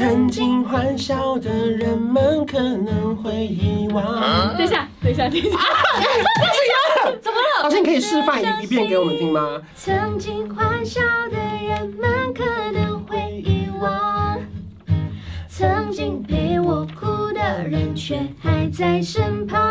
曾经欢笑的人们可能会遗忘。等一下，等一下，等一下，怎么了？老师，你可以示范一一遍给我们听吗？曾经欢笑的人们可能会遗忘，曾经陪我哭的人却还在身旁。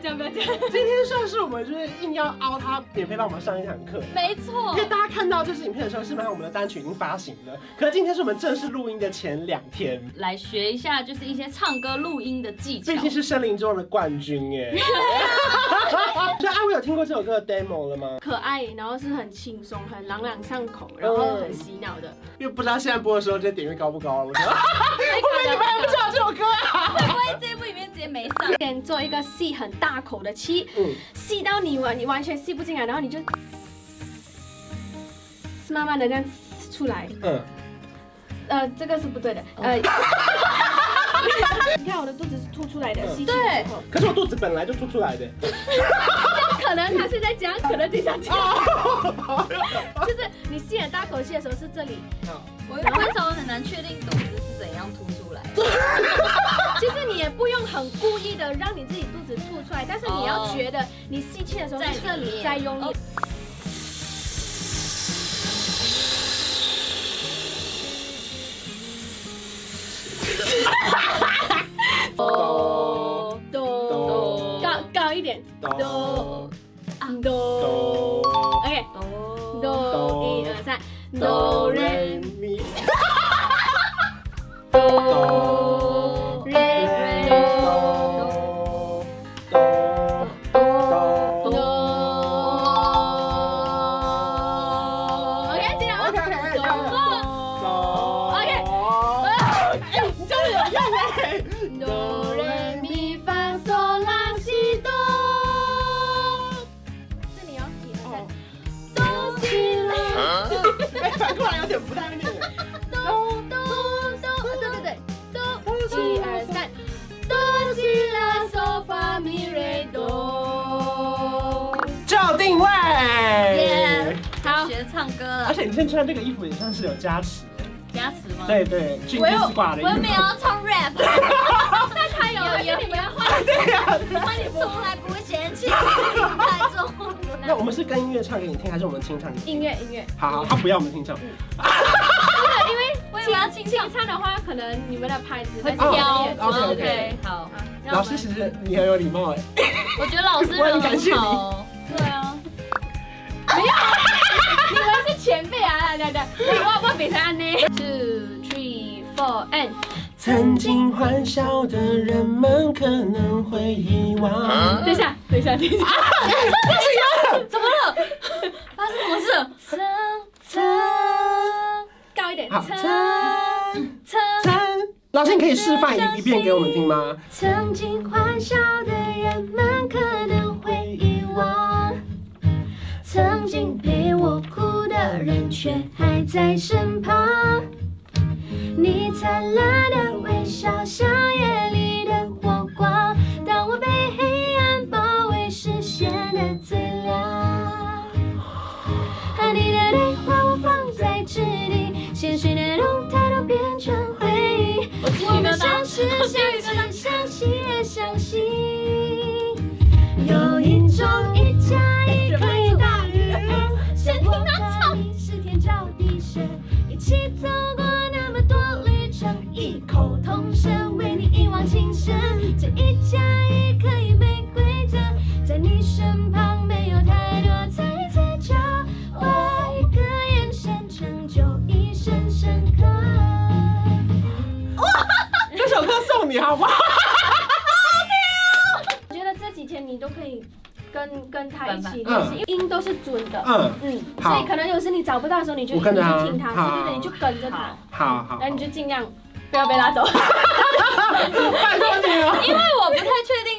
不要这样，不要这样。今天算是我们就是硬要凹他免费帮我们上一堂课。没错。因为大家看到这支影片的时候，是不是我们的单曲已经发行了。可是今天是我们正式录音的前两天，来学一下就是一些唱歌录音的技巧。毕竟是森林中的冠军耶。所以阿威有听过这首歌的 demo 了吗？可爱，然后是很轻松、很朗朗上口，然后很洗脑的。嗯、因为不知道现在播的时候这点阅高不高了。会不会你们还不知道这首歌啊？会不会这一部里面直接没上？先做一个吸很大口的气，嗯，吸到你完，你完全吸不进来，然后你就，是慢慢的这样出来。嗯。呃，这个是不对的。呃。你看我的肚子是凸出来的，吸气的时候。可是我肚子本来就凸出来的。可能他是在讲，可能等一下讲。就是你吸很大口气的时候是这里。我为什么很难确定肚子是怎样凸出来？其实你也不用很故意的让你自己肚子凸出来，但是你要觉得你吸气的时候在这里。在用力。哆哆，高高一点，哆哆，OK，哆一二三，哆瑞你今天穿这个衣服也算是有加持。加持吗？对对，我有我又没有要唱 rap，但他有，有你们要换，对呀，那你从来不会嫌弃太重。那我们是跟音乐唱给你听，还是我们清唱？音乐音乐。好好，他不要我们清唱。因为我以为要清清唱的话，可能你们的拍子会飘。OK OK，好。老师其实你很有礼貌哎。我觉得老师 很感谢你。对啊。对对对，我我比他呢。Two, three, four, and。曾经欢笑的人们可能会遗忘。等一下，等一下，等一下。怎么了？发生什么事？曾曾高一点。好。老师，你可以示范一一遍给我们听吗？曾经欢笑的人们可能会遗忘，曾经陪我哭的人却还在身旁。你灿烂的微笑像夜里的火光，当我被黑暗包围时显得最亮。和你的对话我放在纸里，咸水的动态都变成回忆。我们相识相知相惜也相信，送你好！我觉得这几天你都可以跟跟他一起练习，因为音都是准的。嗯嗯，所以可能有时你找不到的时候，你就去听他，对对对，你就跟着他。好好，那你就尽量。不要被拉走。拜托你了。因为我不太确定，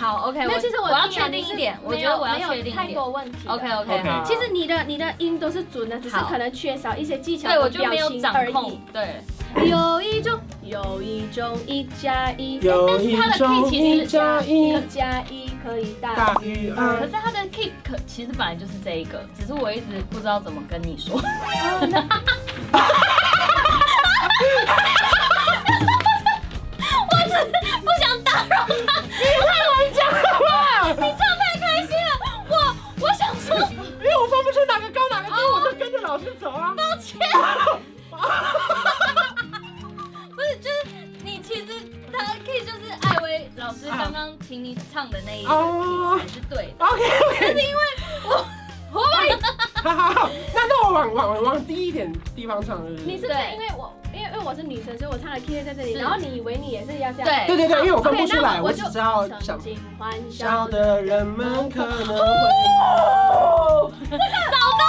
好，OK，我那其实我我要确定一点，我觉得我要没有确定一点。太多问题。OK OK，OK 好。其实你的你的音都是准的，只是可能缺少一些技巧对我和表就没有情而掌控已。，对，有一种，有一种一加一，有一但是它的种 key 其一实加一一加一可以大于二可是。它的 kick 其实本来就是这一个，只是我一直不知道怎么跟你说。就跟着老师走啊。抱歉。不是，就是你其实他的 key 就是艾薇老师刚刚请你唱的那一个 key 才是对的。OK 但是因为我我 好好好，那那我往往往低一点地方唱，是不是？你是对因为我因为因为我是女生，所以我唱的 key 在这里，是然后你以为你也是要这样。对对对对，因为我分不出来，那我只知道想欢笑。的人们可能会。找到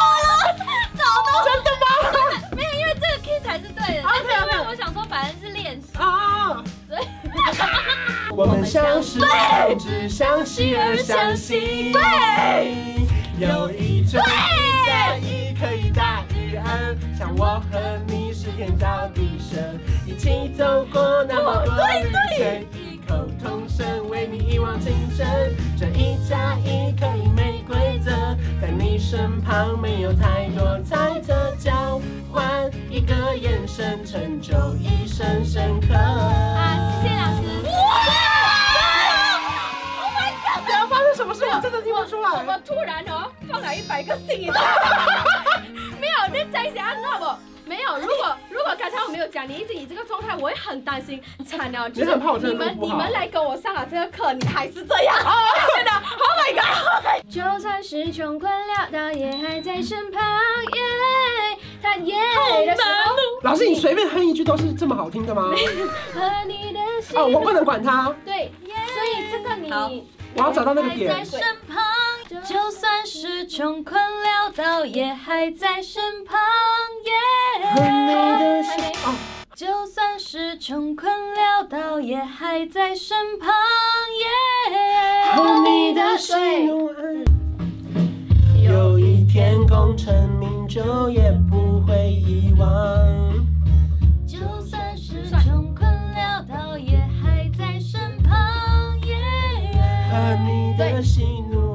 我们相识，只相惜而相惜。对，有一种一加一可以大于二，像我和你是天造地设，一起走过那么多旅程，异口同声为你一往情深。这一加一可以没规则，在你身旁没有太多猜测，交换一个眼神，成就一生深刻。我来。们突然哦放了一百个心 没有，你再想，你知道不？没有，如果如果刚才我没有讲，你一直以这个状态，我会很担心，惨了，就是你们你们来跟我上了这个课，你还是这样，真的，Oh my god！就算是穷困潦倒，也还在身旁，耶，他耶的时候，老师，你随便哼一句都是这么好听的吗？和你的心，哦，我不能管他，对，所以这个你。我要找到那个点在点。身旁，就算是穷困潦倒，也还在身旁。和耶，你的心哦，就算是穷困潦倒，也还在身旁。耶，和你的喜怒有一天功成名就，也不会遗忘。就算是穷困潦倒，也还在身旁。耶，和你的喜怒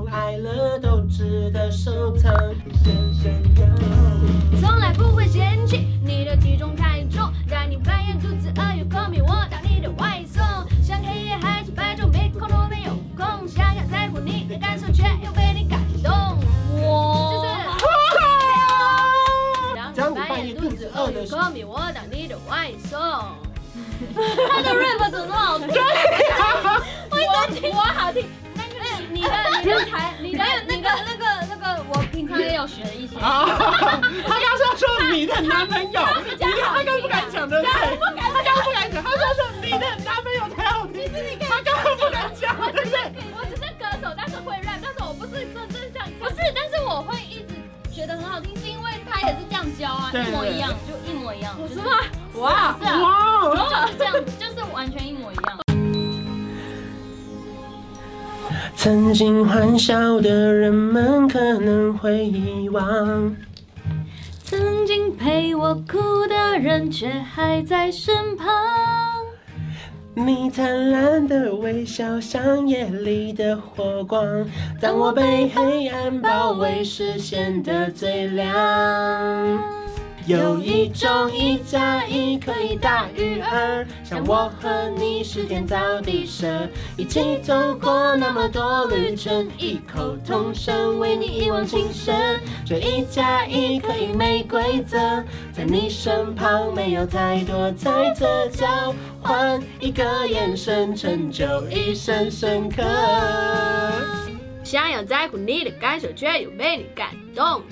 call me，我当你的外送。他的 rap 怎么那么好听？我我好听，那个你的你的才你的那个那个那个，我平常也有学一些。啊！他刚刚说你的男朋友，你他刚不敢讲对不对？他刚不敢讲，他说说你的男朋友才好听，他刚刚不敢讲，对不对？我只是歌手，但是会 rap，但是我不是真正像不是，但是我会一直觉得很好听，是因为他也是这样教啊，一模一样，就一模一样。是吗？哇，是啊，哇！就是这样，就是完全一模一样。曾经欢笑的人们可能会遗忘，曾经陪我哭的人却还在身旁。你灿烂的微笑像夜里的火光，当我被黑暗包围时显得最亮。有一种一加一可以大于二，像我和你是天造地设，一起走过那么多旅程，异口同声为你一往情深。这一加一可以没规则，在你身旁没有太多猜测，交换一个眼神，成就一生深刻。想要在乎你的感受，却又被你感动。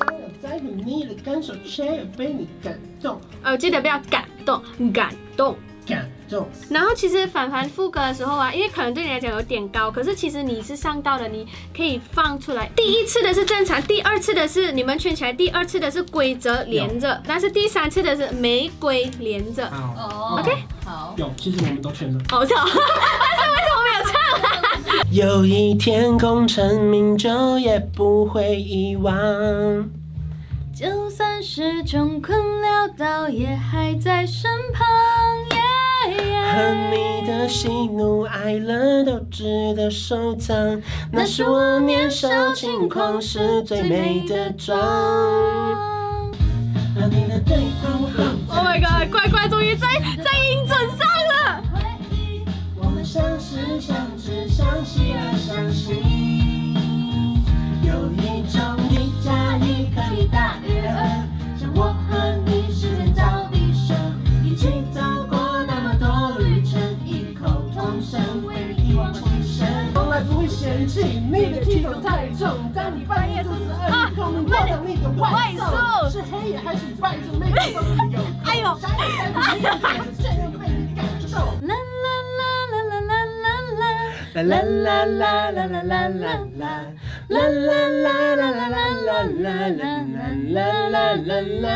在乎你的感受，却又被你感动，呃，记得不要感动，感动。感动。然后其实反反副歌的时候啊，因为可能对你来讲有点高，可是其实你是上到的，你可以放出来。第一次的是正常，第二次的是你们圈起来，第二次的是规则连着，但是第三次的是玫瑰连着。哦 OK 好，有，其实我们都圈了。好巧，但是为什么没有唱？有一天功成名就，也不会遗忘。就算是穷困潦倒，也还在身旁。和你的喜怒哀乐都值得收藏，那是我年少轻狂时最美的妆。和你的对话我很 Oh my god，乖乖终于在在音准上了。我们相识、相知、相惜而相惜。的外送，是黑夜还是白昼，每天都有。哎呦，闪闪闪闪，这样被你感受。啦啦啦啦啦啦啦。啦啦啦啦啦啦啦啦啦，啦啦啦啦啦啦啦啦啦啦啦啦。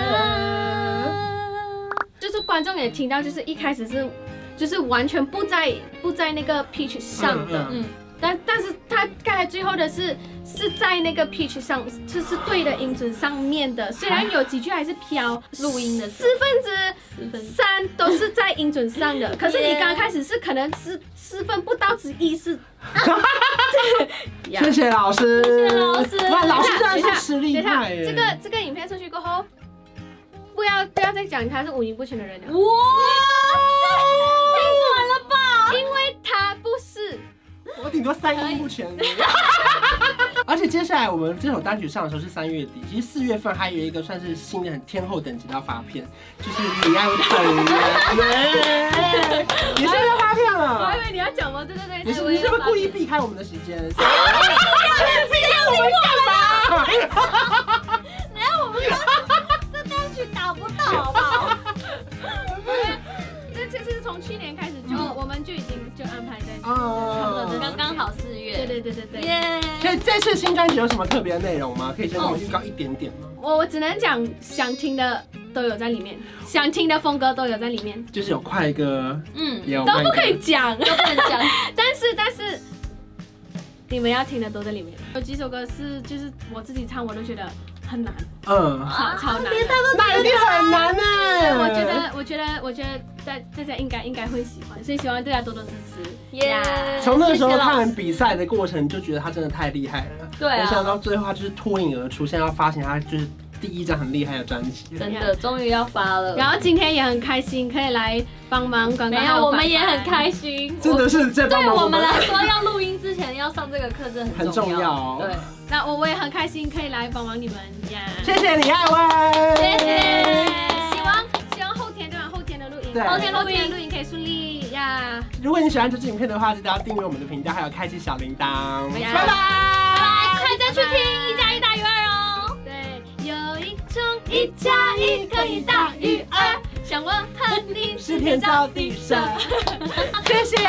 就是观众也听到，就是一开始是，就是完全不在不在那个 pitch 上的，嗯但但是他刚才最后的是是在那个 pitch 上，就是对的音准上面的，虽然有几句还是飘，录音的四分之三都是在音准上的，可是你刚开始是可能是四分不到之一是。谢谢老师，谢谢老师哇，老师真的等一下是实力等一下。这个这个影片出去过后，不要不要再讲他是五音不全的人了，哇，听完了吧！因为他不是。我顶多三音不全。而且接下来我们这首单曲上的时候是三月底，其实四月份还有一个算是新的很天后等级的要发片，就是李艾薇本人，耶！你是不是要发片了我还以？为你要讲吗？对对对，你是你是不是故意避开我们的时间？避开我们干嘛？这单曲打不到，好不好？这这是从去年开始就安排在，哦刚刚好四月，对对对对。耶！所以这次新专辑有什么特别的内容吗？可以先跟我们预告一点点吗？我我只能讲想听的都有在里面，想听的风格都有在里面，就是有快歌，嗯，也有都不可以讲。都不能讲。但是但是你们要听的都在里面。有几首歌是就是我自己唱我都觉得很难，嗯，超超难的。那一定很难呢。我觉得我觉得我觉得大大家应该应该会喜欢，所以希望大家多多支持。耶！从那个时候看比赛的过程，就觉得他真的太厉害了。对啊没想到最后他就是脱颖而出，现在要发行他就是第一张很厉害的专辑。真的终于要发了。然后今天也很开心，可以来帮忙刚刚没有，我们也很开心。真的是在帮忙对我们来说，要录音之前要上这个课真的很很重重要哦对，那我我也很开心可以来帮忙你们呀。谢谢李艾薇，谢谢。对，OK，录音录影可以顺利呀。如果你喜欢这支影片的话，记得要订阅我们的频道，还有开启小铃铛。拜拜拜拜。快再去听一加一大于二哦。对，有一种一加一可以大于二，像我和你是天造地设，谢谢。有